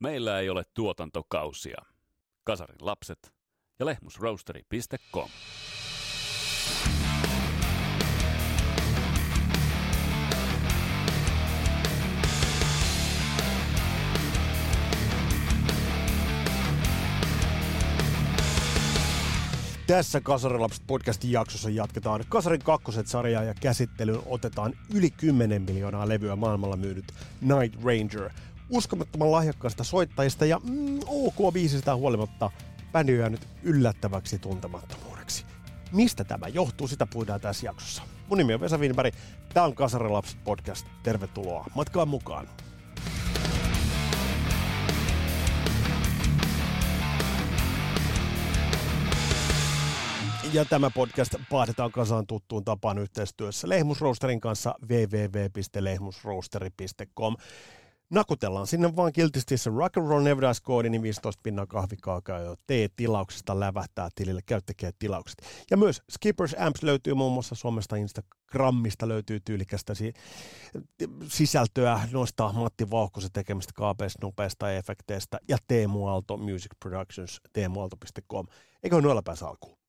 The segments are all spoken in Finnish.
Meillä ei ole tuotantokausia. Kasarin lapset ja lehmusroasteri.com. Tässä Kasarilapset podcastin jaksossa jatketaan Kasarin kakkoset sarjaa ja käsittelyyn otetaan yli 10 miljoonaa levyä maailmalla myynyt Night Ranger. Uskomattoman lahjakkaasta soittajista ja mm, ok biisistä huolimatta bändi on jäänyt yllättäväksi tuntemattomuudeksi. Mistä tämä johtuu, sitä puhutaan tässä jaksossa. Mun nimi on Vesa Winberg, tää on Kasarilapset podcast, tervetuloa matkaan mukaan. Ja tämä podcast paadetaan kasaan tuttuun tapaan yhteistyössä Lehmusroosterin kanssa www.lehmusroosteri.com. Nakutellaan sinne vaan kiltisti se Rock and Roll Dies koodi, niin 15 pinnan kahvikaakaa jo T-tilauksesta lävähtää tilille, käyttäkää tilaukset. Ja myös Skippers Amps löytyy muun muassa Suomesta Instagramista löytyy tyylikästä si- sisältöä noista Matti Vauhkosen tekemistä kaapeista, nopeista efekteistä ja Teemu Aalto Music Productions, teemualto.com. Eikö noilla päässä alkuun?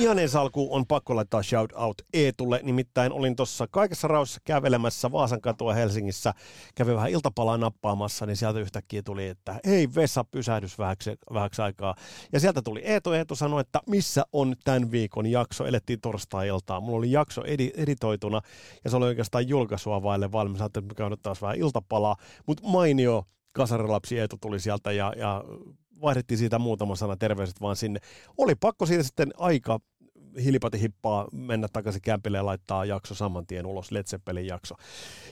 Ihan ensi alkuun on pakko laittaa shout out Eetulle, nimittäin olin tuossa kaikessa rauhassa kävelemässä Vaasan katua Helsingissä, kävin vähän iltapalaa nappaamassa, niin sieltä yhtäkkiä tuli, että hei Vesa, pysähdys vähäksi, vähäksi aikaa. Ja sieltä tuli Eetu, Eetu sanoi, että missä on tämän viikon jakso, elettiin torstai-iltaa. Mulla oli jakso edi, editoituna ja se oli oikeastaan julkaisua vaille valmis, että me käydään taas vähän iltapalaa, mutta mainio kasarilapsi Eetu tuli sieltä ja, ja vaihdettiin siitä muutama sana. Terveiset vaan sinne. Oli pakko siitä sitten aika hilipati hippaa mennä takaisin kämpille ja laittaa jakso saman tien ulos, Led Zeppelin jakso.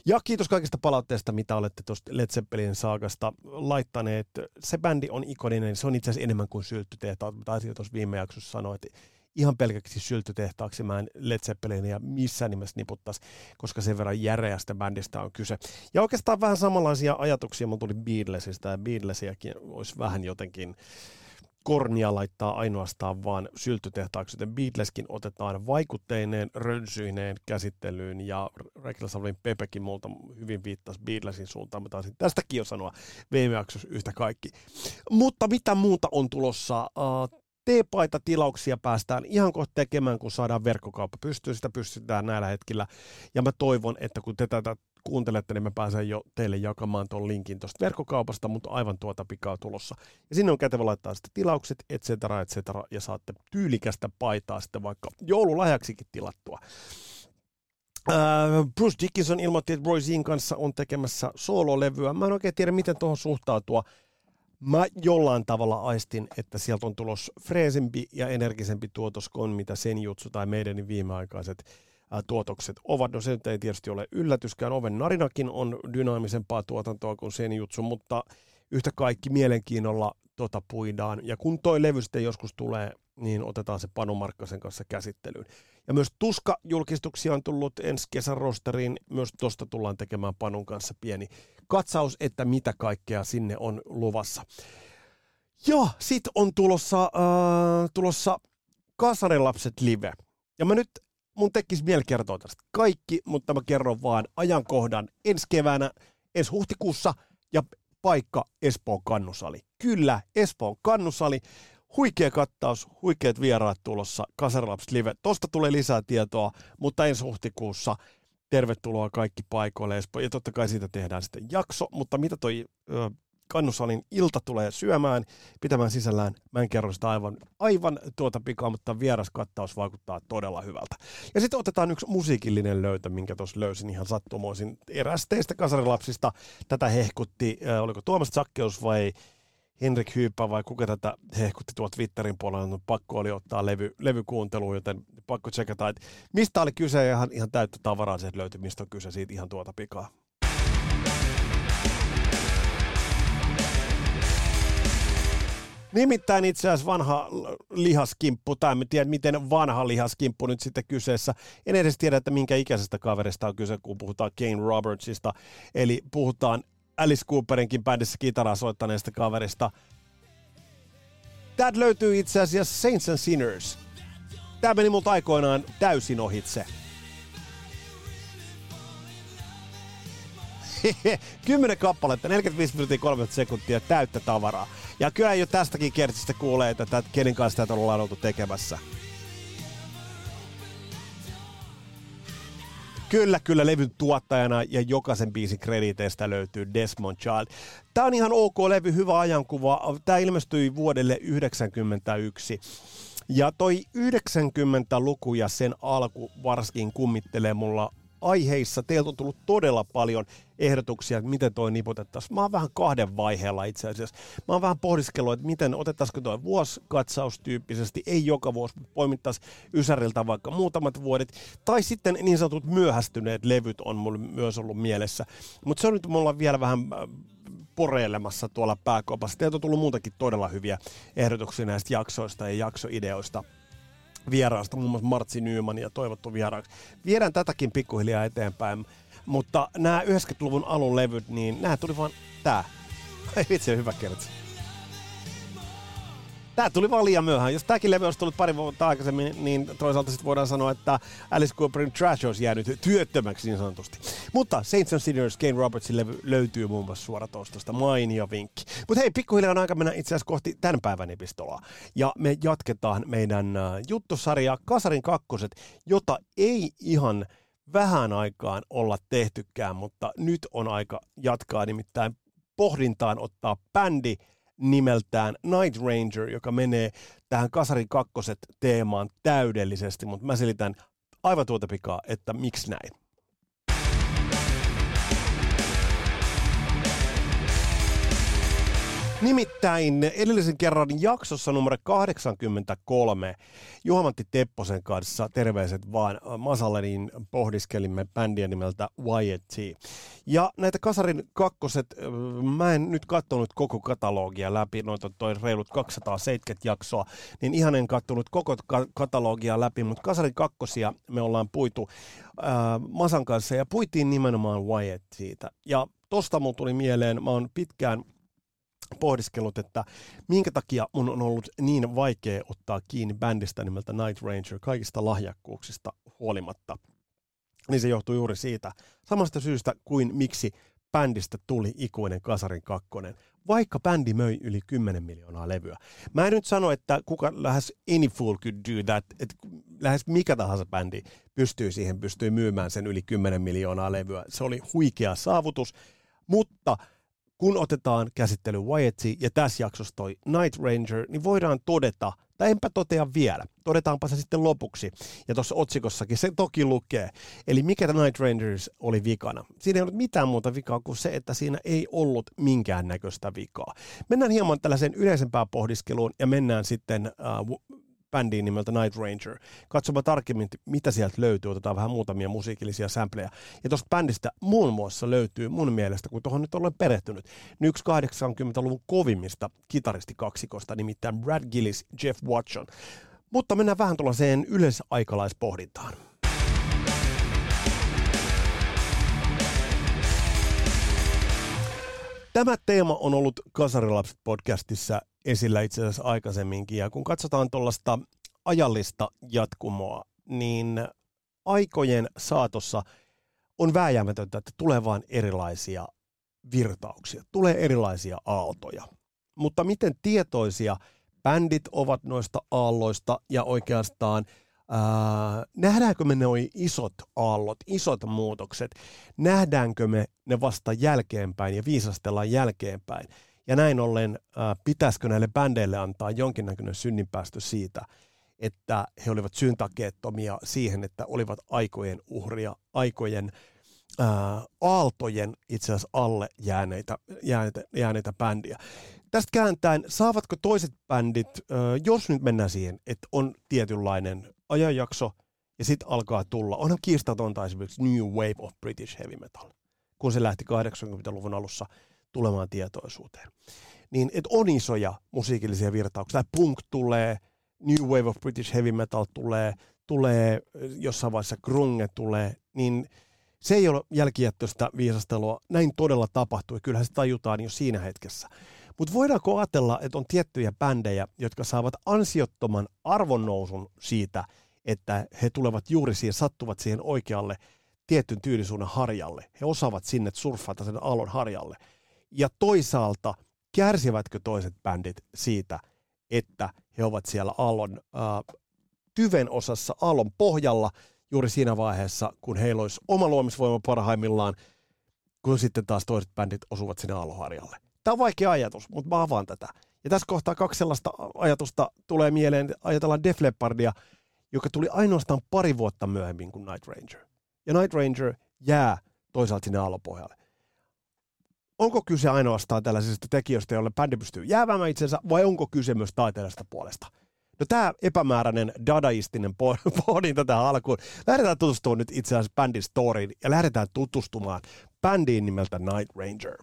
Ja kiitos kaikista palautteista, mitä olette tuosta Led Zeppelin saakasta laittaneet. Se bändi on ikoninen, se on itse asiassa enemmän kuin sylttytehtaat, mitä asia tuossa viime jaksossa sanoi, että ihan pelkäksi syltytehtaaksi mä en Led Zeppelinia missään nimessä niputtaisi, koska sen verran järeästä bändistä on kyse. Ja oikeastaan vähän samanlaisia ajatuksia mun tuli Beatlesista, ja Beatlesiakin olisi vähän jotenkin kornia laittaa ainoastaan vaan syltytehtaaksi, joten Beatleskin otetaan vaikutteineen, rönsyineen käsittelyyn ja Reckless Alvin Pepekin multa hyvin viittasi Beatlesin suuntaan. Mä taisin tästäkin jo sanoa viime jaksossa yhtä kaikki. Mutta mitä muuta on tulossa? Uh, T-paita tilauksia päästään ihan kohta tekemään, kun saadaan verkkokauppa pystyy, sitä pystytään näillä hetkillä. Ja mä toivon, että kun te tätä kuuntelette, niin mä pääsen jo teille jakamaan tuon linkin tuosta verkkokaupasta, mutta aivan tuota pikaa tulossa. Ja sinne on kätevä laittaa sitten tilaukset, et cetera, et cetera, ja saatte tyylikästä paitaa sitten vaikka joululahjaksikin tilattua. Uh, Bruce Dickinson ilmoitti, että Roy Zin kanssa on tekemässä soololevyä. Mä en oikein tiedä, miten tuohon suhtautua. Mä jollain tavalla aistin, että sieltä on tulos freesempi ja energisempi tuotos kuin mitä sen jutsu tai meidän viimeaikaiset tuotokset ovat. No se ei tietysti ole yllätyskään. Oven narinakin on dynaamisempaa tuotantoa kuin sen jutsu, mutta yhtä kaikki mielenkiinnolla tota puidaan. Ja kun toi levy sitten joskus tulee, niin otetaan se Panu Markkasen kanssa käsittelyyn. Ja myös Tuska-julkistuksia on tullut ensi kesän rosteriin. Myös tuosta tullaan tekemään Panun kanssa pieni katsaus, että mitä kaikkea sinne on luvassa. Ja sit on tulossa, äh, tulossa Kasarilapset live. Ja mä nyt mun tekisi vielä kertoa tästä kaikki, mutta mä kerron vaan ajankohdan ensi keväänä, ensi huhtikuussa ja paikka Espoon kannusali. Kyllä, Espoon kannusali. Huikea kattaus, huikeat vieraat tulossa, Kasarilaps Live. Tosta tulee lisää tietoa, mutta ensi huhtikuussa tervetuloa kaikki paikoille Espoo. Ja totta kai siitä tehdään sitten jakso, mutta mitä toi ö, Kannusalin ilta tulee syömään, pitämään sisällään. Mä en kerro sitä aivan, aivan tuota pikaa, mutta vieras kattaus vaikuttaa todella hyvältä. Ja sitten otetaan yksi musiikillinen löytö, minkä tuossa löysin ihan sattumoisin eräs teistä kasarilapsista. Tätä hehkutti, äh, oliko Tuomas Zakkeus vai Henrik Hyypä vai kuka tätä hehkutti tuolta Twitterin puolella, no pakko oli ottaa levy, levykuunteluun, joten pakko tsekata, että mistä oli kyse, ihan, ihan täyttä tavaraa se löytyi, mistä on kyse siitä ihan tuota pikaa. Nimittäin itse asiassa vanha lihaskimppu, tai en tiedä miten vanha lihaskimppu nyt sitten kyseessä. En edes tiedä, että minkä ikäisestä kaverista on kyse, kun puhutaan Kane Robertsista. Eli puhutaan Alice Cooperinkin bändissä kitaraa soittaneesta kaverista. Täältä löytyy itse asiassa Saints and Sinners. Tämä meni multa aikoinaan täysin ohitse. 10 kappaletta, 45 minuuttia 30 sekuntia täyttä tavaraa. Ja kyllä jo tästäkin kertsistä kuulee, että kenen kanssa tätä ollaan oltu tekemässä. Kyllä, kyllä levyn tuottajana ja jokaisen biisin krediteistä löytyy Desmond Child. Tämä on ihan ok levy, hyvä ajankuva. Tämä ilmestyi vuodelle 1991. Ja toi 90-luku ja sen alku varsinkin kummittelee mulla aiheissa. Teiltä on tullut todella paljon ehdotuksia, että miten toi niputettaisiin. Mä oon vähän kahden vaiheella itse asiassa. Mä oon vähän pohdiskellut, että miten otettaisiko toi vuosikatsaus tyyppisesti, ei joka vuosi, poimittaisiin Ysäriltä vaikka muutamat vuodet. Tai sitten niin sanotut myöhästyneet levyt on mulle myös ollut mielessä. Mutta se on nyt mulla vielä vähän äh, poreilemassa tuolla pääkopassa. Teiltä on tullut muutakin todella hyviä ehdotuksia näistä jaksoista ja jaksoideoista vieraasta, muun muassa Martsi Nyman ja toivottu vieraaksi. Viedään tätäkin pikkuhiljaa eteenpäin, mutta nämä 90-luvun alun levyt, niin nämä tuli vaan tää. Ei vitsi, hyvä kertsi. Tämä tuli vaan liian myöhään. Jos tämäkin levy olisi tullut pari vuotta aikaisemmin, niin toisaalta sitten voidaan sanoa, että Alice Cooperin Trash olisi jäänyt työttömäksi niin sanotusti. Mutta Saints and Sinners, Kane Robertsin levy löytyy muun muassa suoratoistosta. Mainio vinkki. Mutta hei, pikkuhiljaa on aika mennä itse asiassa kohti tämän päivän epistolaa. Ja me jatketaan meidän äh, juttusarjaa Kasarin kakkoset, jota ei ihan vähän aikaan olla tehtykään, mutta nyt on aika jatkaa nimittäin pohdintaan ottaa bändi – nimeltään Night Ranger, joka menee tähän Kasarin kakkoset teemaan täydellisesti, mutta mä selitän aivan tuota pikaa, että miksi näin. Nimittäin edellisen kerran jaksossa numero 83 Juhamantti Tepposen kanssa, terveiset vaan Masalle, niin pohdiskelimme bändiä nimeltä YT. Ja näitä Kasarin kakkoset, mä en nyt katsonut koko katalogia läpi, noita toi reilut 270 jaksoa, niin ihan en katsonut koko katalogia läpi, mutta Kasarin kakkosia me ollaan puitu äh, Masan kanssa ja puitiin nimenomaan siitä. Ja tosta mun tuli mieleen, mä oon pitkään pohdiskellut, että minkä takia mun on ollut niin vaikea ottaa kiinni bändistä nimeltä Night Ranger kaikista lahjakkuuksista huolimatta. Niin se johtuu juuri siitä samasta syystä kuin miksi bändistä tuli ikuinen Kasarin kakkonen, vaikka bändi möi yli 10 miljoonaa levyä. Mä en nyt sano, että kuka lähes any fool could do that, että lähes mikä tahansa bändi pystyy siihen, pystyy myymään sen yli 10 miljoonaa levyä. Se oli huikea saavutus, mutta – kun otetaan käsittely Wyatsi ja tässä jaksossa toi Night Ranger, niin voidaan todeta, tai enpä totea vielä, todetaanpa se sitten lopuksi. Ja tuossa otsikossakin se toki lukee. Eli mikä Night Rangers oli vikana? Siinä ei ollut mitään muuta vikaa kuin se, että siinä ei ollut minkäännäköistä vikaa. Mennään hieman tällaiseen yleisempään pohdiskeluun ja mennään sitten äh, bändiin nimeltä Night Ranger. Katsomaan tarkemmin, mitä sieltä löytyy. Otetaan vähän muutamia musiikillisia sampleja. Ja tuosta bändistä muun muassa löytyy mun mielestä, kun tuohon nyt olen perehtynyt, yksi 80-luvun kovimmista kitaristi-kaksikosta, nimittäin Brad Gillis, Jeff Watson. Mutta mennään vähän tuollaiseen yleisaikalaispohdintaan. Tämä teema on ollut Kasarilapset podcastissa esillä itse asiassa aikaisemminkin. Ja kun katsotaan tuollaista ajallista jatkumoa, niin aikojen saatossa on vääjäämätöntä, että tulee vain erilaisia virtauksia, tulee erilaisia aaltoja. Mutta miten tietoisia bändit ovat noista aalloista ja oikeastaan ää, nähdäänkö me ne isot aallot, isot muutokset, nähdäänkö me ne vasta jälkeenpäin ja viisastellaan jälkeenpäin. Ja näin ollen äh, pitäisikö näille bändeille antaa jonkinnäköinen synninpäästö siitä, että he olivat syntakeettomia siihen, että olivat aikojen uhria, aikojen äh, aaltojen itse asiassa alle jääneitä, jääneitä, jääneitä bändiä. Tästä kääntäen, saavatko toiset bändit, äh, jos nyt mennään siihen, että on tietynlainen ajanjakso ja sitten alkaa tulla, onhan kiistatonta esimerkiksi New Wave of British Heavy Metal, kun se lähti 80-luvun alussa – tulemaan tietoisuuteen. Niin, että on isoja musiikillisia virtauksia. Punk tulee, New Wave of British Heavy Metal tulee, tulee jossain vaiheessa grunge tulee, niin se ei ole jälkijättöistä viisastelua. Näin todella tapahtui. Kyllähän se tajutaan jo siinä hetkessä. Mutta voidaanko ajatella, että on tiettyjä bändejä, jotka saavat ansiottoman arvonnousun siitä, että he tulevat juuri siihen, sattuvat siihen oikealle tietyn tyylisuunnan harjalle. He osaavat sinne surffata sen aallon harjalle. Ja toisaalta kärsivätkö toiset bändit siitä, että he ovat siellä aallon äh, tyven osassa aallon pohjalla juuri siinä vaiheessa, kun heillä olisi oma luomisvoima parhaimmillaan, kun sitten taas toiset bändit osuvat sinne aallonharjalle. Tämä on vaikea ajatus, mutta mä avaan tätä. Ja tässä kohtaa kaksi sellaista ajatusta tulee mieleen. Ajatellaan Def Leppardia, joka tuli ainoastaan pari vuotta myöhemmin kuin Night Ranger. Ja Night Ranger jää toisaalta sinne aalopohjalle. Onko kyse ainoastaan tällaisista tekijöistä, joille bändi pystyy jäämään itsensä, vai onko kyse myös taiteellisesta puolesta? No tämä epämääräinen dadaistinen pohdinta tähän alkuun. Lähdetään tutustumaan nyt itse asiassa bändin storyin ja lähdetään tutustumaan bändiin nimeltä Night Ranger.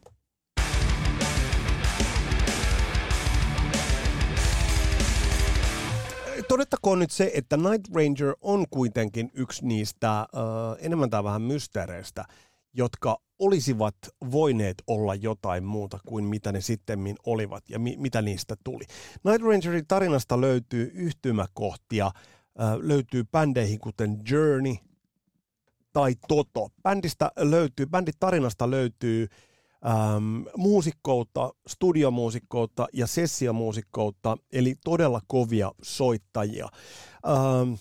todettakoon nyt se, että Night Ranger on kuitenkin yksi niistä äh, enemmän tai vähän mysteereistä, jotka olisivat voineet olla jotain muuta kuin mitä ne sitten olivat ja mi- mitä niistä tuli. Night Rangerin tarinasta löytyy yhtymäkohtia, äh, löytyy bändeihin kuten Journey tai Toto. Bändistä löytyy, bändin tarinasta löytyy ähm, muusikkoutta, studiomuusikkoutta ja sessiomuusikkoutta, eli todella kovia soittajia. Ähm,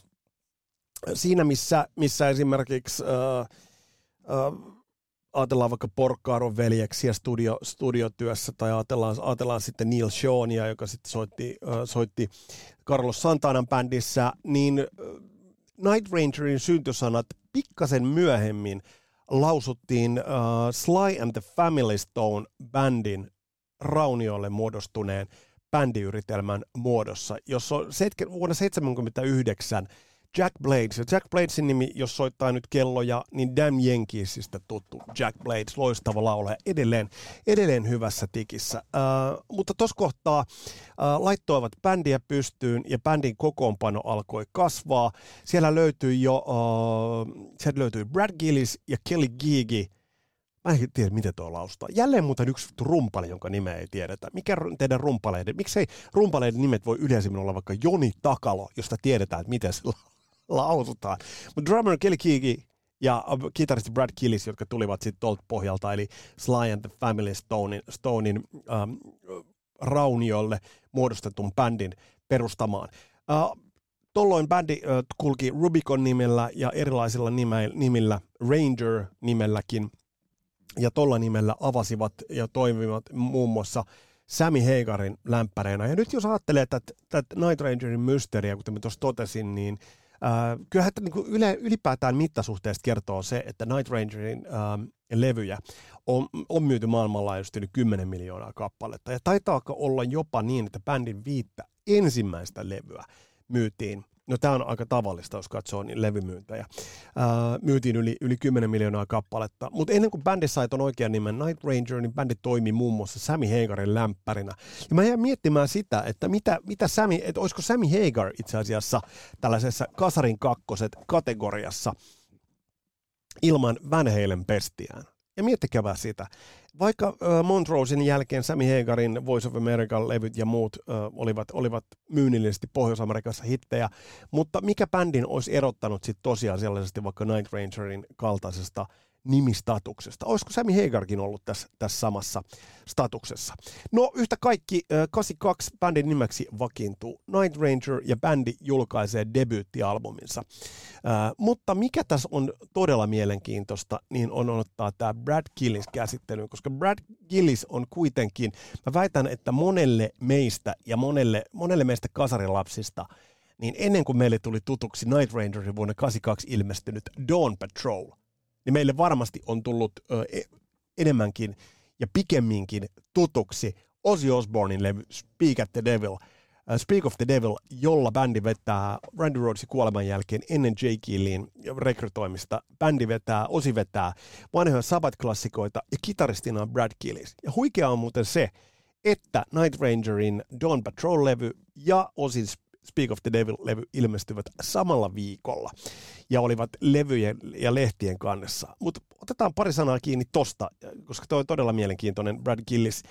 siinä, missä, missä esimerkiksi äh, äh, ajatellaan vaikka Porkkaaron veljeksiä studio, studiotyössä, tai ajatellaan, ajatellaan sitten Neil Seania, joka sitten soitti, soitti Carlos Santanan bändissä, niin Night Rangerin syntysanat pikkasen myöhemmin – lausuttiin uh, Sly and the Family Stone bändin raunioille muodostuneen bändiyritelmän muodossa, jossa on vuonna 1979 Jack Blades. Ja Jack Bladesin nimi, jos soittaa nyt kelloja, niin Damn Yankeesista tuttu Jack Blades, loistava laulaja, edelleen, edelleen hyvässä tikissä. Uh, mutta tuossa kohtaa uh, laittoivat bändiä pystyyn ja bändin kokoonpano alkoi kasvaa. Siellä löytyi jo, uh, löytyi Brad Gillis ja Kelly Gigi, Mä en tiedä, miten tuo laustaa. Jälleen muuten yksi rumpali, jonka nimeä ei tiedetä. Mikä teidän rumpaleiden? Miksei rumpaleiden nimet voi yleisemmin olla vaikka Joni Takalo, josta tiedetään, että miten se lausutaan. Mutta drummer Kelly Kiki ja kitaristi Brad Killis, jotka tulivat sitten tuolta pohjalta, eli Sly and the Family Stonein, Stonein ähm, rauniolle muodostetun bändin perustamaan. Äh, Tolloin bändi äh, kulki Rubicon nimellä ja erilaisilla nimillä, Ranger-nimelläkin, ja tuolla nimellä avasivat ja toimivat muun muassa Sammy Heigarin lämpäreinä. Ja nyt jos ajattelee että tätä Night Rangerin mysteeriä, kuten mä tuossa totesin, niin – Äh, kyllähän niin yle, ylipäätään mittasuhteesta kertoo se, että Night Rangerin äh, levyjä on, on myyty maailmanlaajuisesti yli 10 miljoonaa kappaletta. Ja taitaa olla jopa niin, että bändin viittä ensimmäistä levyä myytiin No tämä on aika tavallista, jos katsoo niin levymyyntejä. Ää, myytiin yli, yli 10 miljoonaa kappaletta, mutta ennen kuin bändi sai ton oikean nimen Night Ranger, niin bändi toimi muun muassa Sammy Hagarin lämpärinä. Ja mä jäin miettimään sitä, että mitä, mitä Sammy, että olisiko Sammy Hagar itse asiassa tällaisessa kasarin kakkoset kategoriassa ilman Van Halen pestiään. Ja miettikää sitä. Vaikka äh, Montrosein jälkeen Sammy Hagarin Voice of American levyt ja muut äh, olivat, olivat myynnillisesti Pohjois-Amerikassa hittejä, mutta mikä bändin olisi erottanut sitten tosiasiallisesti vaikka Night Rangerin kaltaisesta nimistatuksesta. Olisiko Sammy Hagarkin ollut tässä, tässä samassa statuksessa? No yhtä kaikki 82 bändin nimeksi vakiintuu Night Ranger ja bändi julkaisee debyyttialbuminsa. Mutta mikä tässä on todella mielenkiintoista, niin on ottaa tämä Brad Gillis käsittelyyn, koska Brad Gillis on kuitenkin, mä väitän, että monelle meistä ja monelle, monelle meistä kasarilapsista, niin ennen kuin meille tuli tutuksi Night Rangerin vuonna 82 ilmestynyt Dawn Patrol – niin meille varmasti on tullut ö, e, enemmänkin ja pikemminkin tutuksi Ozzy Osbournein levy Speak at the Devil, uh, Speak of the Devil, jolla bändi vetää Randy Rhodesin kuoleman jälkeen ennen J. Killin rekrytoimista. Bändi vetää, Ozzy vetää vanhoja Sabbath-klassikoita ja kitaristina on Brad Killis. Ja huikea on muuten se, että Night Rangerin Dawn Patrol-levy ja Ozzy Speak of the Devil-levy ilmestyvät samalla viikolla ja olivat levyjen ja lehtien kannessa. Mutta otetaan pari sanaa kiinni tosta, koska toi on todella mielenkiintoinen Brad Gillis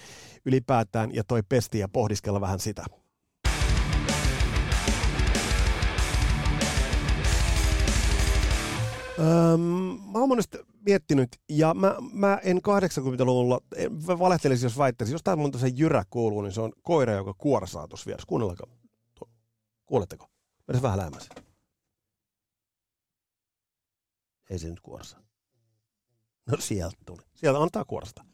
ylipäätään ja toi pesti ja pohdiskella vähän sitä. Öm, mä oon monesti miettinyt, ja mä, mä en 80-luvulla, valehtelisi jos väittäisi, jos täällä on se jyrä kuuluu, niin se on koira, joka kuorsaa tuossa vieressä. Kuunnelkaa. Kuuletteko? Mennään vähän lähemmäs. Ei se nyt kuorsa. No sieltä tuli. Sieltä antaa kuorsta.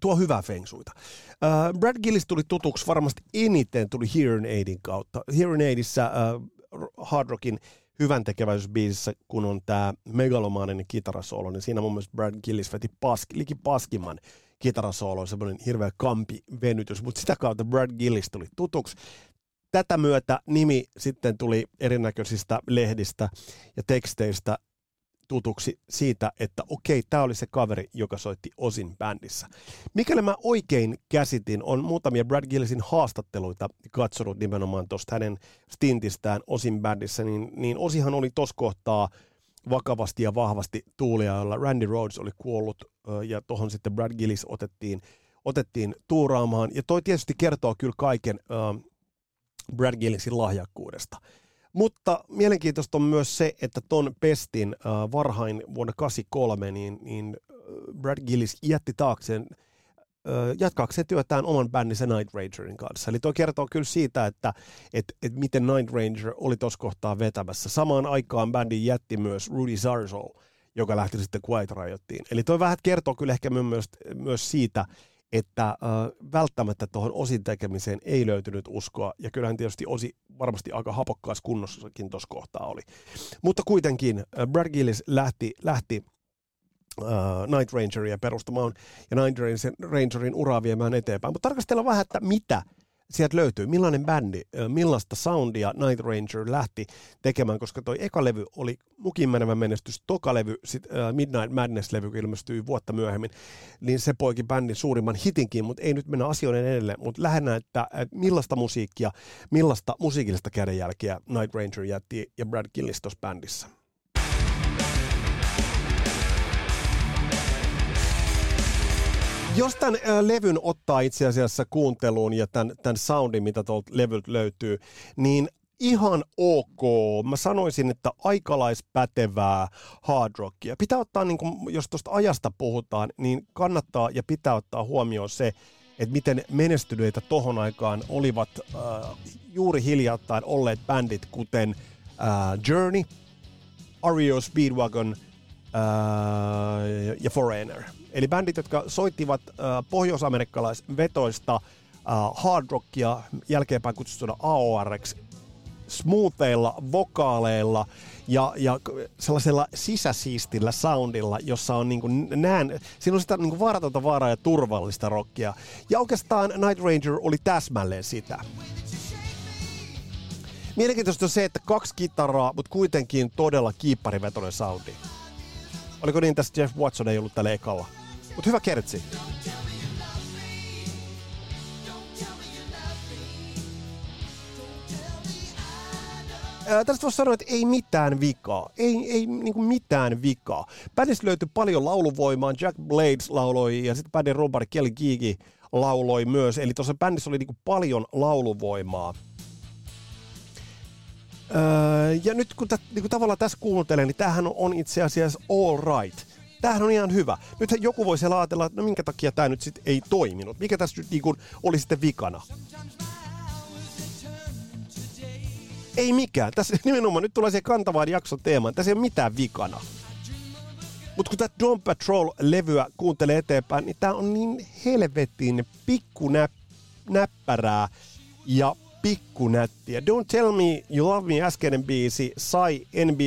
Tuo hyvää fengsuita. Uh, Brad Gillis tuli tutuksi varmasti eniten tuli Hearing Aidin kautta. Hearing Aidissa uh, Hard Rockin hyvän tekeväisyysbiisissä, kun on tämä megalomaaninen kitarasoolo, niin siinä mun mielestä Brad Gillis veti paski, liki paskimman kitarasoolo, semmoinen hirveä kampi venytys, mutta sitä kautta Brad Gillis tuli tutuksi. Tätä myötä nimi sitten tuli erinäköisistä lehdistä ja teksteistä tutuksi siitä, että okei, tämä oli se kaveri, joka soitti Osin bändissä. Mikäli mä oikein käsitin, on muutamia Brad Gillisin haastatteluita katsonut nimenomaan tuosta hänen stintistään Osin bändissä, niin, niin Osihan oli tos kohtaa vakavasti ja vahvasti tuulia, jolla Randy Rhodes oli kuollut ja tuohon sitten Brad Gillis otettiin, otettiin tuuraamaan. Ja toi tietysti kertoo kyllä kaiken uh, Brad Gillisin lahjakkuudesta. Mutta mielenkiintoista on myös se, että ton pestin äh, varhain vuonna 1983, niin, niin äh, Brad Gillis jätti taakseen äh, jatkaakseen työtään oman bändinsä Night Rangerin kanssa. Eli tuo kertoo kyllä siitä, että et, et miten Night Ranger oli tuossa kohtaa vetämässä. Samaan aikaan bändin jätti myös Rudy Zarzol, joka lähti sitten Quiet Riottiin. Eli tuo vähän kertoo kyllä ehkä myös, myös siitä, että välttämättä tuohon osin tekemiseen ei löytynyt uskoa, ja kyllähän tietysti osi varmasti aika hapokkaassa kunnossakin tuossa kohtaa oli. Mutta kuitenkin Brad Gillis lähti, lähti äh, Night Rangeria perustamaan ja Night Rangerin uraa viemään eteenpäin. Mutta tarkastellaan vähän, että mitä sieltä löytyy, millainen bändi, millaista soundia Night Ranger lähti tekemään, koska toi eka levy oli mukin menevä menestys, toka levy, sit, uh, Midnight Madness-levy ilmestyi vuotta myöhemmin, niin se poiki bändin suurimman hitinkin, mutta ei nyt mennä asioiden edelle, mutta lähinnä, että, että millaista musiikkia, millaista musiikillista kädenjälkeä Night Ranger jätti ja Brad Gillis tuossa bändissä. Jos tämän levyn ottaa itse asiassa kuunteluun ja tämän, tämän soundin, mitä tuolta levyltä löytyy, niin ihan ok. Mä sanoisin, että aikalaispätevää hard rockia. Pitää ottaa, niin kun, jos tuosta ajasta puhutaan, niin kannattaa ja pitää ottaa huomioon se, että miten menestyneitä tohon aikaan olivat äh, juuri hiljattain olleet bändit, kuten äh, Journey, Ario Speedwagon äh, ja Foreigner – Eli bändit, jotka soittivat äh, pohjois-amerikkalaisvetoista äh, hard rockia, jälkeenpäin kutsuttuna AORX, smootheilla vokaaleilla ja, ja sellaisella sisäsiistillä soundilla, jossa on niin kuin näen, siinä on sitä niin kuin vaaratonta vaaraa ja turvallista rockia. Ja oikeastaan Night Ranger oli täsmälleen sitä. Mielenkiintoista on se, että kaksi kitaraa, mutta kuitenkin todella kiipparivetoinen soundi. Oliko niin tässä Jeff Watson ei ollut tällä ekalla? Mutta hyvä kertsi. tästä voisi sanoa, että ei mitään vikaa. Ei, ei niin kuin mitään vikaa. Bändistä löytyi paljon lauluvoimaa. Jack Blades lauloi ja sitten bändin Robert Kelly Geeki lauloi myös. Eli tuossa bändissä oli niin kuin paljon lauluvoimaa. Öö, ja nyt kun, tä, niin kuin tavallaan tässä kuuntelen, niin tämähän on itse asiassa all right tämähän on ihan hyvä. Nyt joku voi siellä ajatella, että no minkä takia tämä nyt sitten ei toiminut. Mikä tässä nyt niin oli sitten vikana? Ei mikään. Tässä nimenomaan nyt tulee se kantavaan jakson teemaan. Tässä ei ole mitään vikana. Mutta kun tätä Don Patrol-levyä kuuntelee eteenpäin, niin tämä on niin helvetin pikkunäppärää ja pikkunättiä. Don't Tell Me You Love Me äskeinen biisi sai NB,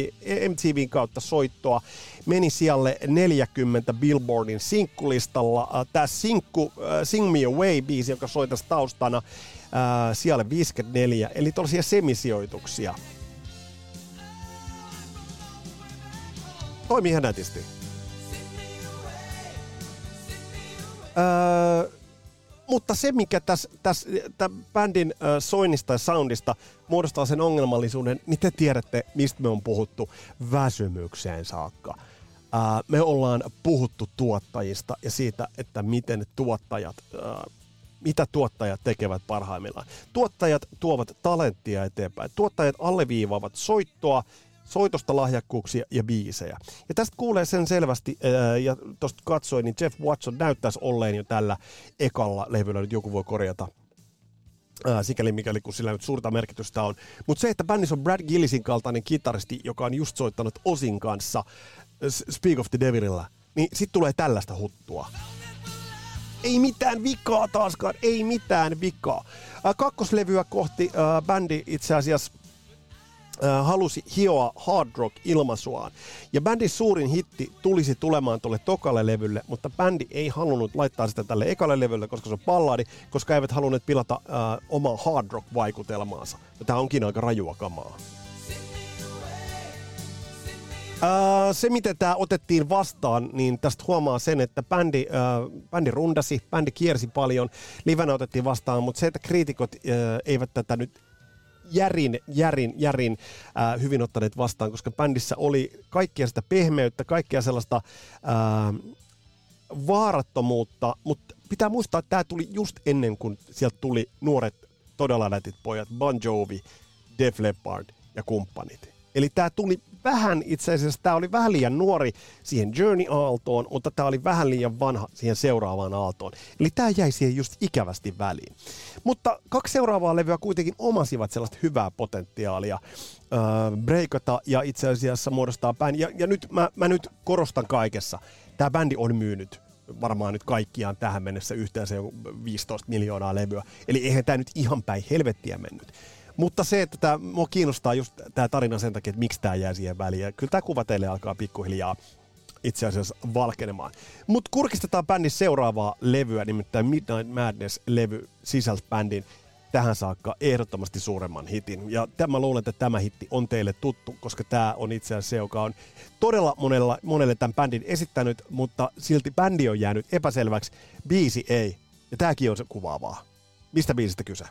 MTVn kautta soittoa. Meni siellä 40 Billboardin sinkkulistalla. Äh, Tämä sinkku, Sing Me Away biisi, joka soitaisi taustana, uh, siellä 54. Eli tällaisia semisijoituksia. Toimii ihan nätisti. Öö, mutta se, mikä tässä täs, täs, bändin äh, soinnista ja soundista muodostaa sen ongelmallisuuden, niin te tiedätte, mistä me on puhuttu väsymykseen saakka. Äh, me ollaan puhuttu tuottajista ja siitä, että miten tuottajat, äh, mitä tuottajat tekevät parhaimmillaan. Tuottajat tuovat talenttia eteenpäin. Tuottajat alleviivaavat soittoa, soitosta lahjakkuuksia ja biisejä. Ja tästä kuulee sen selvästi, ää, ja tuosta katsoin, niin Jeff Watson näyttäisi olleen jo tällä ekalla levyllä, nyt joku voi korjata Ää, sikäli mikäli kun sillä nyt suurta merkitystä on. Mutta se, että bändissä on Brad Gillisin kaltainen kitaristi, joka on just soittanut Osin kanssa Speak of the Devilillä, niin sit tulee tällaista huttua. Ei mitään vikaa taaskaan, ei mitään vikaa. Kakkoslevyä kohti ää, bändi itse asiassa halusi hioa hard rock ilmaisuaan. Ja bändin suurin hitti tulisi tulemaan tuolle tokalle levylle, mutta bändi ei halunnut laittaa sitä tälle ekalle levylle, koska se on palladi, koska eivät halunneet pilata äh, omaa hard rock vaikutelmaansa. Ja tämä onkin aika rajua kamaa. Se, miten tämä otettiin vastaan, niin tästä huomaa sen, että bändi, bändi rundasi, bändi kiersi paljon, livenä otettiin vastaan, mutta se, että kriitikot eivät tätä nyt järin, järin, järin äh, hyvin ottaneet vastaan, koska bändissä oli kaikkia sitä pehmeyttä, kaikkia sellaista äh, vaarattomuutta, mutta pitää muistaa, että tämä tuli just ennen kuin sieltä tuli nuoret todella nätit pojat, Bon Jovi, Def Leppard ja kumppanit. Eli tämä tuli vähän itse asiassa, tämä oli vähän liian nuori siihen Journey-aaltoon, mutta tämä oli vähän liian vanha siihen seuraavaan aaltoon. Eli tämä jäi siihen just ikävästi väliin. Mutta kaksi seuraavaa levyä kuitenkin omasivat sellaista hyvää potentiaalia äh, breikata ja itse asiassa muodostaa bändi. Ja, ja nyt mä, mä nyt korostan kaikessa. Tämä bändi on myynyt varmaan nyt kaikkiaan tähän mennessä yhteensä jo 15 miljoonaa levyä. Eli eihän tämä nyt ihan päin helvettiä mennyt. Mutta se, että tämä, mua kiinnostaa just tämä tarina sen takia, että miksi tämä jää siihen väliin. Ja kyllä tämä kuva teille alkaa pikkuhiljaa itse asiassa valkenemaan. Mutta kurkistetaan bändin seuraavaa levyä, nimittäin Midnight Madness-levy sisältä bändin tähän saakka ehdottomasti suuremman hitin. Ja tämä luulen, että tämä hitti on teille tuttu, koska tämä on itse asiassa se, joka on todella monella, monelle tämän bändin esittänyt, mutta silti bändi on jäänyt epäselväksi. Biisi ei. Ja tämäkin on se kuvaavaa. Mistä biisistä kyse?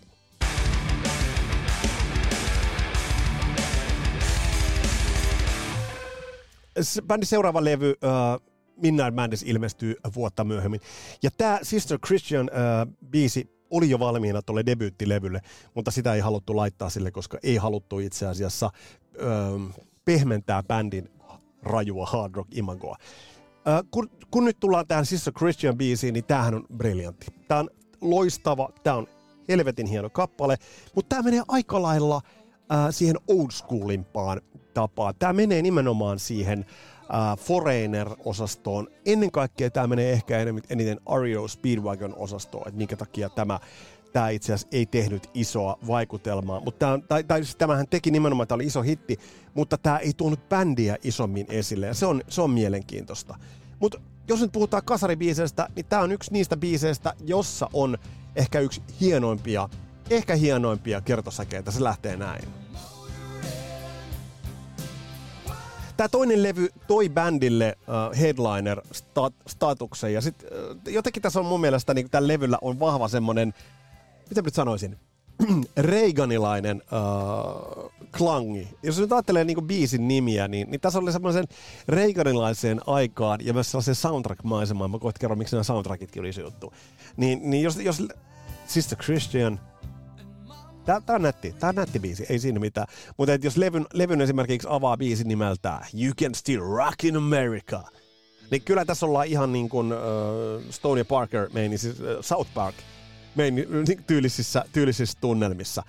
Bändin seuraava levy, uh, Midnight Madness, ilmestyy vuotta myöhemmin. Ja tämä Sister Christian uh, biisi oli jo valmiina tuolle debyyttilevylle, mutta sitä ei haluttu laittaa sille, koska ei haluttu itse asiassa uh, pehmentää bändin rajua hard rock imagoa. Uh, kun, kun nyt tullaan tähän Sister Christian biisiin, niin tämähän on briljantti. Tämä on loistava, tämä on helvetin hieno kappale, mutta tämä menee aika lailla siihen old schoolimpaan tapaa. Tämä menee nimenomaan siihen uh, Foreigner-osastoon. Ennen kaikkea tämä menee ehkä eniten Ario Speedwagon-osastoon, että minkä takia tämä tämä itse asiassa ei tehnyt isoa vaikutelmaa. Mutta tämä, tai, tai siis tämähän teki nimenomaan, että oli iso hitti, mutta tämä ei tuonut bändiä isommin esille, ja se on, se on mielenkiintoista. Mutta jos nyt puhutaan kasaribiiseistä, niin tämä on yksi niistä biiseistä, jossa on ehkä yksi hienoimpia, ehkä hienoimpia kertosäkeitä. Se lähtee näin. Tämä toinen levy toi bändille uh, headliner-statuksen ja sit, uh, jotenkin tässä on mun mielestä niin tällä levyllä on vahva semmonen, mitä nyt sanoisin, Reaganilainen uh, klangi. Jos nyt ajattelee niin biisin nimiä, niin, niin tässä oli semmoisen Reaganilaiseen aikaan ja myös sellaisen soundtrack-maisemaan. Mä kohta kerron, miksi nämä soundtrackitkin oli se juttu. Niin, niin jos, jos Sister Christian – Tää, tää on nätti, tää on nätti biisi, ei siinä mitään. Mutta jos levyn, levyn esimerkiksi avaa biisin nimeltään You Can Still Rock in America, niin kyllä tässä ollaan ihan niin kuin uh, Stony Parker meini, siis uh, South Park meini, niin tyylisissä, tyylisissä tunnelmissa.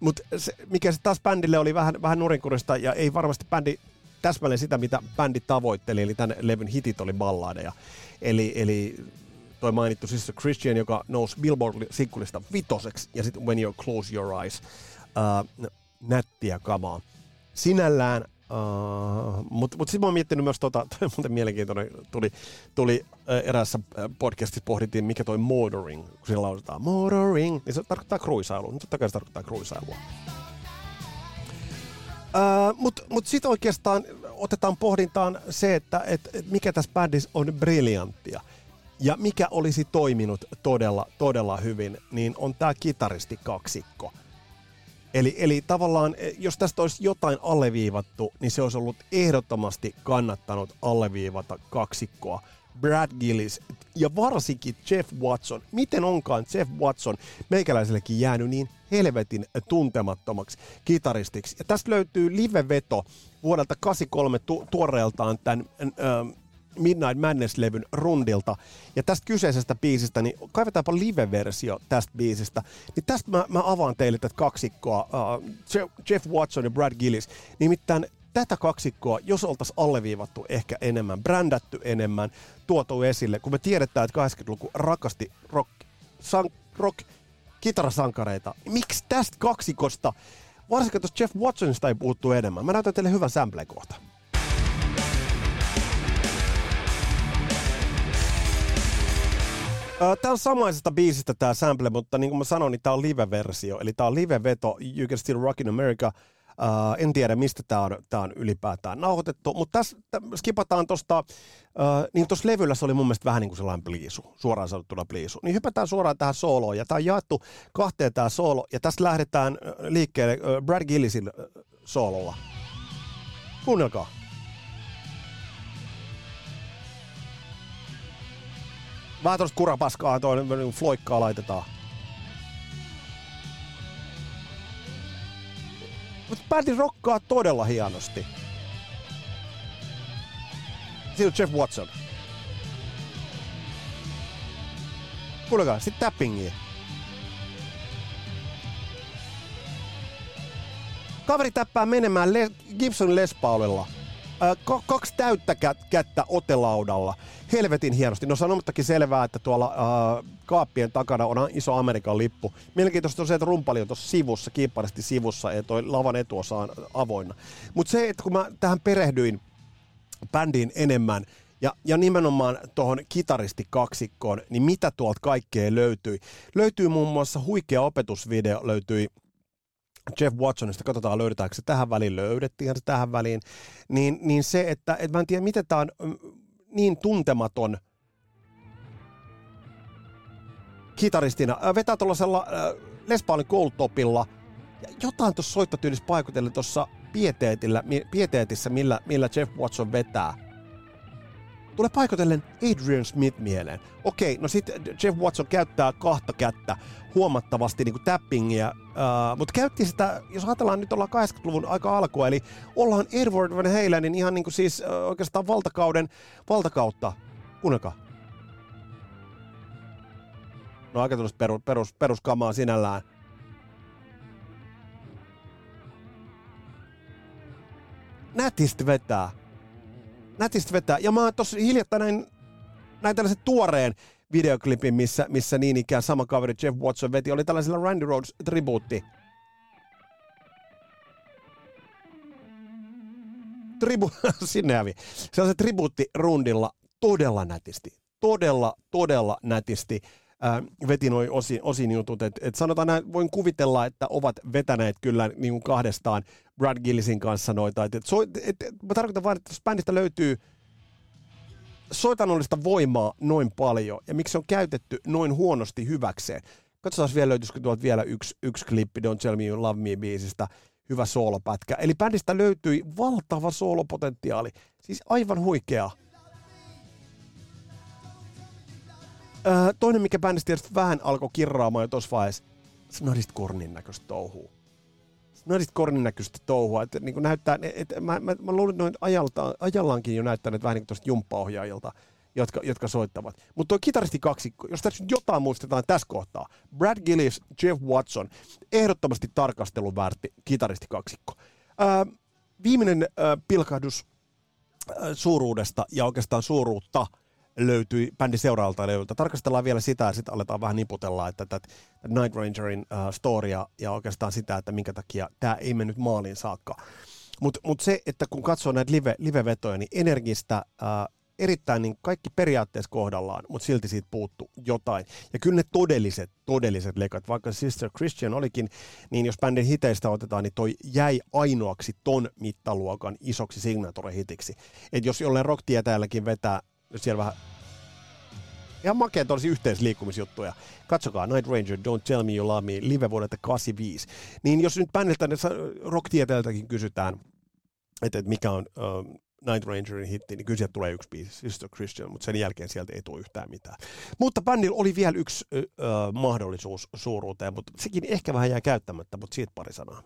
Mutta mikä se taas bändille oli vähän, vähän nurinkurista ja ei varmasti bändi täsmälleen sitä, mitä bändi tavoitteli, eli tämän levyn hitit oli balladeja. Eli, eli toi mainittu Sister Christian, joka nousi Billboard-sinkkulista vitoseksi, ja sitten When You Close Your Eyes, uh, nättiä kamaa. Sinällään Uh, mutta mut sitten mä oon miettinyt myös, tota, toi muuten mielenkiintoinen, tuli, tuli uh, eräässä podcastissa pohdittiin, mikä toi motoring, kun siinä lausutaan motoring, niin se tarkoittaa kruisailua. Nyt totta kai se tarkoittaa kruisailua. Uh, Mutta mut sitten oikeastaan otetaan pohdintaan se, että et, et mikä tässä bändissä on briljanttia. Ja mikä olisi toiminut todella, todella hyvin, niin on tämä kitaristikaksikko. Eli, eli tavallaan, eh, jos tästä olisi jotain alleviivattu, niin se olisi ollut ehdottomasti kannattanut alleviivata kaksikkoa. Brad Gillis, ja varsinkin Jeff Watson. Miten onkaan Jeff Watson meikäläisellekin jäänyt niin helvetin tuntemattomaksi kitaristiksi. Ja tästä löytyy live-veto vuodelta 83 tu- tuoreeltaan tämän Midnight Madness-levyn rundilta. Ja tästä kyseisestä biisistä, niin kaivetaanpa live-versio tästä biisistä. Niin tästä mä, mä avaan teille tätä kaksikkoa, uh, Jeff Watson ja Brad Gillis. Nimittäin tätä kaksikkoa, jos oltaisiin alleviivattu ehkä enemmän, brändätty enemmän, tuotu esille, kun me tiedetään, että 80-luku rakasti rock, san, rock kitarasankareita. Miksi tästä kaksikosta, varsinkin tuosta Jeff Watsonista ei puhuttu enemmän? Mä näytän teille hyvän sample kohta. Tämä on samaisesta biisistä tämä sample, mutta niin kuin mä sanoin, niin tämä on live-versio. Eli tämä on live-veto You Can Still Rock in America. Uh, en tiedä, mistä tämä on, on ylipäätään nauhoitettu, mutta tässä skipataan tuosta, uh, niin tuossa levyllä se oli mun mielestä vähän niin kuin sellainen pliisu, suoraan sanottuna pliisu. Niin hypätään suoraan tähän sooloon, ja tämä on jaettu kahteen tämä soolo, ja tästä lähdetään liikkeelle uh, Brad Gillisin soololla. Kuunnelkaa. Vähän tuosta kurapaskaa, toinen niin floikkaa laitetaan. Mutta bändi rokkaa todella hienosti. Siinä on Jeff Watson. Kuulekaa, sitten tappingia. Kaveri täppää menemään Le- Gibson Les Paulilla Kaksi täyttä kättä otelaudalla. Helvetin hienosti. No sanomattakin selvää, että tuolla äh, kaappien takana on iso Amerikan lippu. Mielenkiintoista on se, että rumpali on tuossa sivussa, kiipparisti sivussa, ja toi lavan etuosa on avoinna. Mutta se, että kun mä tähän perehdyin bändiin enemmän, ja, ja nimenomaan tuohon kitaristikaksikkoon, niin mitä tuolta kaikkea löytyi? Löytyy muun muassa huikea opetusvideo, löytyi Jeff Watsonista, katsotaan löydetäänkö se tähän väliin, löydettiin se tähän väliin, niin, niin se, että, että mä en tiedä, miten tämä on mm, niin tuntematon kitaristina. Vetää tuollaisella äh, Les Paulin Goldtopilla, jotain tuossa soittotyylissä paikotellen tuossa pieteetissä, millä, millä Jeff Watson vetää tulee paikotellen Adrian Smith mieleen. Okei, no sitten Jeff Watson käyttää kahta kättä huomattavasti niin kuin tappingia, uh, mutta käytti sitä, jos ajatellaan nyt ollaan 80-luvun aika alkua, eli ollaan Edward Van Halenin ihan niin kuin siis uh, oikeastaan valtakauden valtakautta. Kuunnelkaa. No aika perus, perus, peruskamaa sinällään. Nätisti vetää nätistä vetää. Ja mä tossa hiljattain näin, näin tällaisen tuoreen videoklipin, missä, missä niin ikään sama kaveri Jeff Watson veti, oli tällaisella Randy Rhodes tribuutti. Tribu, sinne hävi. Se on se tribuutti rundilla todella nätisti. Todella, todella nätisti äh, veti noin osin, osin jutut. Et, et sanotaan näin, voin kuvitella, että ovat vetäneet kyllä niin kuin kahdestaan Brad Gillisin kanssa noita. Et, et, et, et, mä tarkoitan vain, että bändistä löytyy soitanollista voimaa noin paljon ja miksi se on käytetty noin huonosti hyväkseen. Katsotaan vielä löytyisikö tuolta vielä yksi, yksi klippi Don't Tell Me You Love Me biisistä. Hyvä soolopätkä. Eli bändistä löytyi valtava soolopotentiaali. Siis aivan huikea. Öö, toinen, mikä bändistä tietysti vähän alkoi kirraamaan jo tuossa vaiheessa, Snadist Kornin näköistä touhua. Snadist Kornin näköistä touhua. Että niin näyttää, et, mä, mä, mä luulen, että ajalta, ajallaankin jo näyttäneet vähän niin kuin jumppaohjaajilta, jotka, jotka soittavat. Mutta tuo kitaristi kaksikko, jos tässä jotain muistetaan tässä kohtaa, Brad Gillis, Jeff Watson, ehdottomasti tarkastelun väärti kitaristi kaksikko. Öö, viimeinen öö, pilkahdus suuruudesta ja oikeastaan suuruutta – löytyi bändin seuraajalta levyltä. Tarkastellaan vielä sitä ja sitten aletaan vähän niputella, että tätä Night Rangerin uh, storia ja oikeastaan sitä, että minkä takia tämä ei mennyt maaliin saakka. Mutta mut se, että kun katsoo näitä live, live-vetoja, niin energistä uh, erittäin niin kaikki periaatteessa kohdallaan, mutta silti siitä puuttu jotain. Ja kyllä ne todelliset, todelliset lekat, vaikka Sister Christian olikin, niin jos bändin hiteistä otetaan, niin toi jäi ainoaksi ton mittaluokan isoksi signature-hitiksi. Et jos jollain rock vetää siellä vähän ihan makeat olisi yhteisliikkumisjuttuja. Katsokaa Night Ranger, Don't Tell Me You Love Me, live vuodelta 85. Niin jos nyt bändiltä rock kysytään, että, että mikä on uh, Night Rangerin hitti, niin kyllä sieltä tulee yksi biisi, Sister Christian, mutta sen jälkeen sieltä ei tule yhtään mitään. Mutta bändillä oli vielä yksi ö, mahdollisuus suuruuteen, mutta sekin ehkä vähän jää käyttämättä, mutta siitä pari sanaa.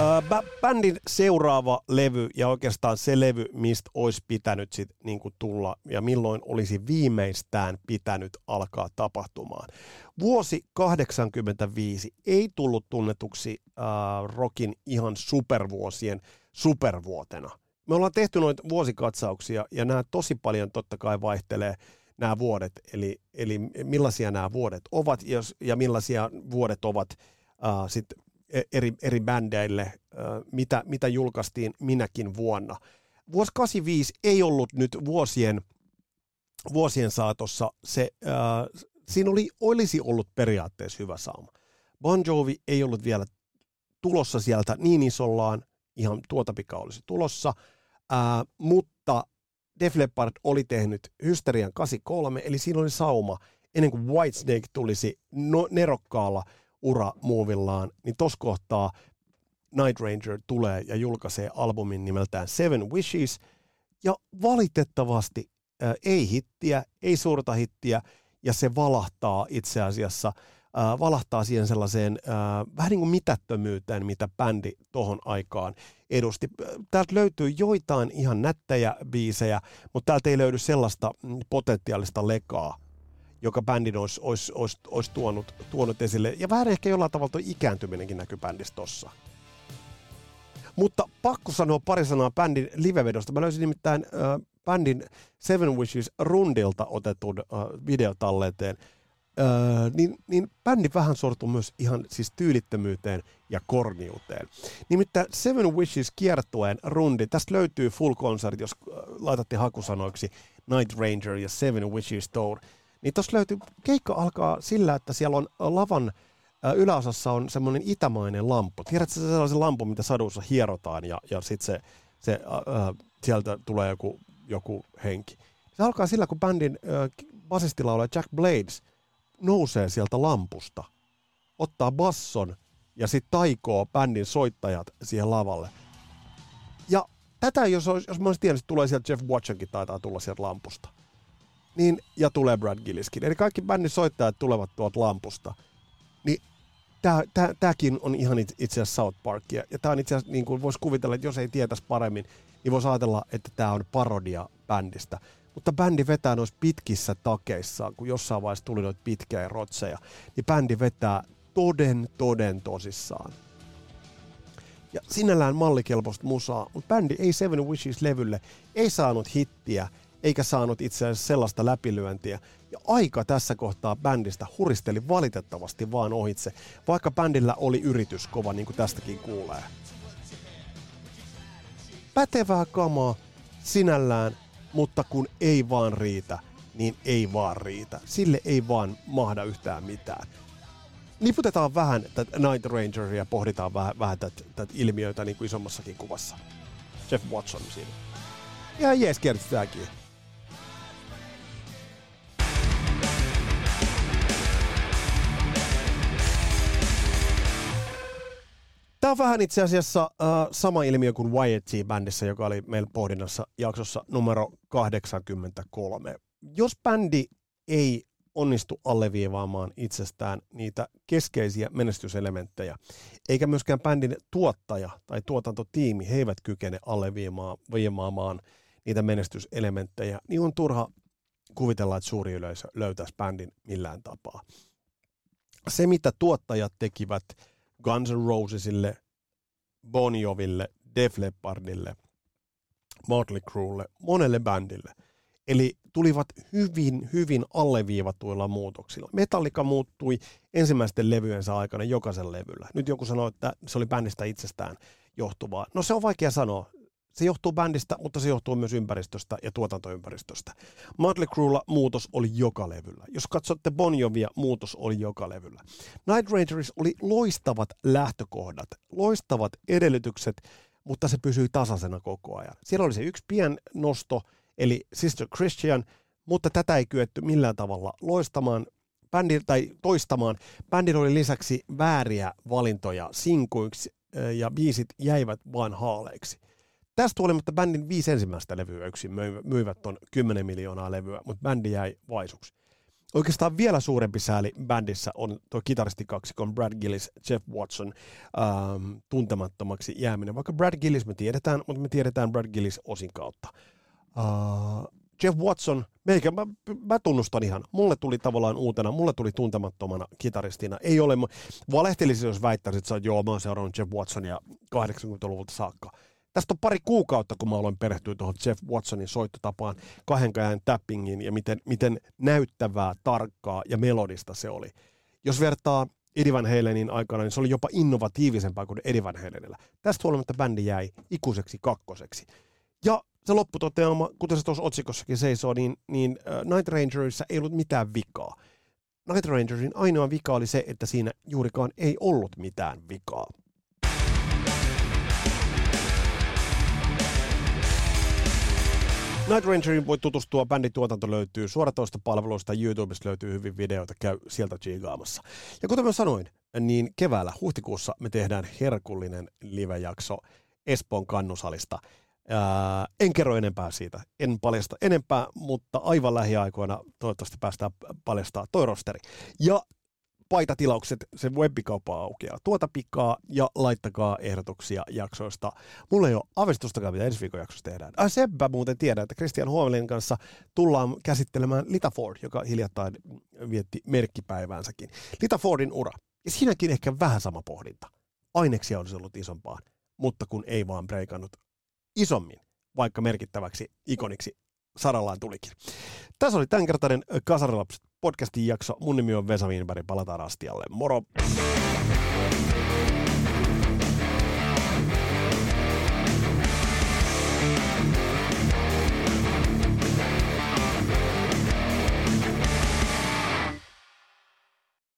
Äh, bändin seuraava levy ja oikeastaan se levy, mistä olisi pitänyt sit niinku tulla ja milloin olisi viimeistään pitänyt alkaa tapahtumaan. Vuosi 85 ei tullut tunnetuksi äh, rockin ihan supervuosien supervuotena. Me ollaan tehty noita vuosikatsauksia ja nämä tosi paljon totta kai vaihtelee nämä vuodet, eli, eli millaisia nämä vuodet ovat ja, ja millaisia vuodet ovat sitten eri, eri bändeille, mitä, mitä julkaistiin minäkin vuonna. Vuosi 85 ei ollut nyt vuosien, vuosien saatossa se, äh, siinä oli, olisi ollut periaatteessa hyvä sauma. Bon Jovi ei ollut vielä tulossa sieltä niin isollaan, ihan tuota pika olisi tulossa, äh, mutta Def Leppard oli tehnyt Hysterian 83, eli siinä oli sauma ennen kuin Whitesnake tulisi no, nerokkaalla – uramuovillaan, niin tos kohtaa Night Ranger tulee ja julkaisee albumin nimeltään Seven Wishes, ja valitettavasti äh, ei hittiä, ei suurta hittiä, ja se valahtaa itse asiassa, äh, valahtaa siihen sellaiseen äh, vähän niin kuin mitättömyyteen, mitä bändi tohon aikaan edusti. Täältä löytyy joitain ihan nättejä biisejä, mutta täältä ei löydy sellaista mm, potentiaalista lekaa, joka bändin olisi, olisi, olisi, olisi tuonut, tuonut esille. Ja vähän ehkä jollain tavalla tuo ikääntyminenkin näkyy bändissä tossa. Mutta pakko sanoa pari sanaa bändin livevedosta. Mä löysin nimittäin äh, bändin Seven Wishes rundilta otetun äh, videotallenteen. Öö, niin, niin bändi vähän sortui myös ihan siis tyylittömyyteen ja korniuteen. Nimittäin Seven Wishes kiertueen rundi, tästä löytyy full concert, jos laitatte hakusanoiksi Night Ranger ja Seven Wishes Tour. Niin tuossa löytyy, keikka alkaa sillä, että siellä on lavan yläosassa on semmoinen itämainen lamppu. Tiedätkö se sellaisen lampun, mitä sadussa hierotaan ja, ja sitten se, se äh, sieltä tulee joku, joku henki. Se alkaa sillä, kun bändin äh, basistilaulaja Jack Blades nousee sieltä lampusta, ottaa basson ja sitten taikoo bändin soittajat siihen lavalle. Ja tätä, jos, jos mä olisin tiennyt, että tulee sieltä Jeff Watchenkin taitaa tulla sieltä lampusta niin, ja tulee Brad Gilliskin. Eli kaikki bändin soittajat tulevat tuolta lampusta. Niin tämäkin on ihan itse asiassa South Parkia. Ja tämä on itse asiassa, niin kuin voisi kuvitella, että jos ei tietäisi paremmin, niin voisi ajatella, että tämä on parodia bändistä. Mutta bändi vetää noissa pitkissä takeissaan, kun jossain vaiheessa tuli noita pitkiä rotseja, niin bändi vetää toden, toden tosissaan. Ja sinällään mallikelpoista musaa, mutta bändi ei Seven Wishes-levylle ei saanut hittiä – eikä saanut itse asiassa sellaista läpilyöntiä. Ja aika tässä kohtaa bändistä huristeli valitettavasti vaan ohitse, vaikka bändillä oli yritys kova, niin kuin tästäkin kuulee. Pätevää kamaa sinällään, mutta kun ei vaan riitä, niin ei vaan riitä. Sille ei vaan mahda yhtään mitään. Niputetaan vähän tätä Night Rangeria ja pohditaan vähän, vähän tätä, tätä ilmiöitä niin kuin isommassakin kuvassa. Jeff Watson siinä. Ihan jees tämäkin. Tämä on vähän itse asiassa uh, sama ilmiö kuin YT-bändissä, joka oli meillä pohdinnassa jaksossa numero 83. Jos bändi ei onnistu alleviivaamaan itsestään niitä keskeisiä menestyselementtejä, eikä myöskään bändin tuottaja tai tuotantotiimi, he eivät kykene alleviivaamaan niitä menestyselementtejä, niin on turha kuvitella, että suuri yleisö löytäisi bändin millään tapaa. Se, mitä tuottajat tekivät – Guns N' Rosesille, Bon Joville, Def Leppardille, Motley Cruelle, monelle bändille. Eli tulivat hyvin, hyvin alleviivatuilla muutoksilla. Metallica muuttui ensimmäisten levyjensä aikana jokaisen levyllä. Nyt joku sanoi, että se oli bändistä itsestään johtuvaa. No se on vaikea sanoa. Se johtuu bändistä, mutta se johtuu myös ympäristöstä ja tuotantoympäristöstä. Motley Cruella muutos oli joka levyllä. Jos katsotte Bon Jovia, muutos oli joka levyllä. Night Rangers oli loistavat lähtökohdat, loistavat edellytykset, mutta se pysyi tasaisena koko ajan. Siellä oli se yksi pien nosto, eli Sister Christian, mutta tätä ei kyetty millään tavalla loistamaan. bändi, tai toistamaan. Bändillä oli lisäksi vääriä valintoja sinkuiksi ja biisit jäivät vain haaleiksi. Tästä huolimatta bändin viisi ensimmäistä levyä yksin myivät ton 10 miljoonaa levyä, mutta bändi jäi vaisuksi. Oikeastaan vielä suurempi sääli bändissä on tuo kitaristikaksikon Brad Gillis, Jeff Watson ähm, tuntemattomaksi jääminen. Vaikka Brad Gillis me tiedetään, mutta me tiedetään Brad Gillis osin kautta. Uh, Jeff Watson, meikä, mä, mä tunnustan ihan, mulle tuli tavallaan uutena, mulle tuli tuntemattomana kitaristina. Ei ole, valehtelisin jos väittäisin, että sä joo, mä oon seurannut Jeff Watsonia 80-luvulta saakka. Tästä on pari kuukautta, kun mä aloin perehtyä tuohon Jeff Watsonin soittotapaan, kahden käden tappingin ja miten, miten näyttävää, tarkkaa ja melodista se oli. Jos vertaa Eddie Van Halenin aikana, niin se oli jopa innovatiivisempaa kuin Eddie Van Halenilla. Tästä huolimatta bändi jäi ikuiseksi kakkoseksi. Ja se lopputoteama, kuten se tuossa otsikossakin seisoo, niin, niin uh, Night Rangerissa ei ollut mitään vikaa. Night Rangerin ainoa vika oli se, että siinä juurikaan ei ollut mitään vikaa. Night Rangerin voi tutustua, bändin tuotanto löytyy suoratoista palveluista, YouTubesta löytyy hyvin videoita, käy sieltä chigaamassa. Ja kuten mä sanoin, niin keväällä huhtikuussa me tehdään herkullinen live-jakso Espoon kannusalista. Ää, en kerro enempää siitä, en paljasta enempää, mutta aivan lähiaikoina toivottavasti päästään paljastaa toi rosteri. Ja paitatilaukset, se webbikauppa aukeaa. Tuota pikaa ja laittakaa ehdotuksia jaksoista. Mulla ei ole avistustakaan, mitä ensi viikon jaksossa tehdään. Äh, senpä muuten tiedän, että Christian Huomelin kanssa tullaan käsittelemään Lita Ford, joka hiljattain vietti merkkipäiväänsäkin. Lita Fordin ura. Ja siinäkin ehkä vähän sama pohdinta. Aineksia olisi ollut isompaan, mutta kun ei vaan breikannut isommin, vaikka merkittäväksi ikoniksi sarallaan tulikin. Tässä oli tämänkertainen Kasarilapset podcastin jakso. Mun nimi on Vesa Wienberg, palataan Rastialle. Moro!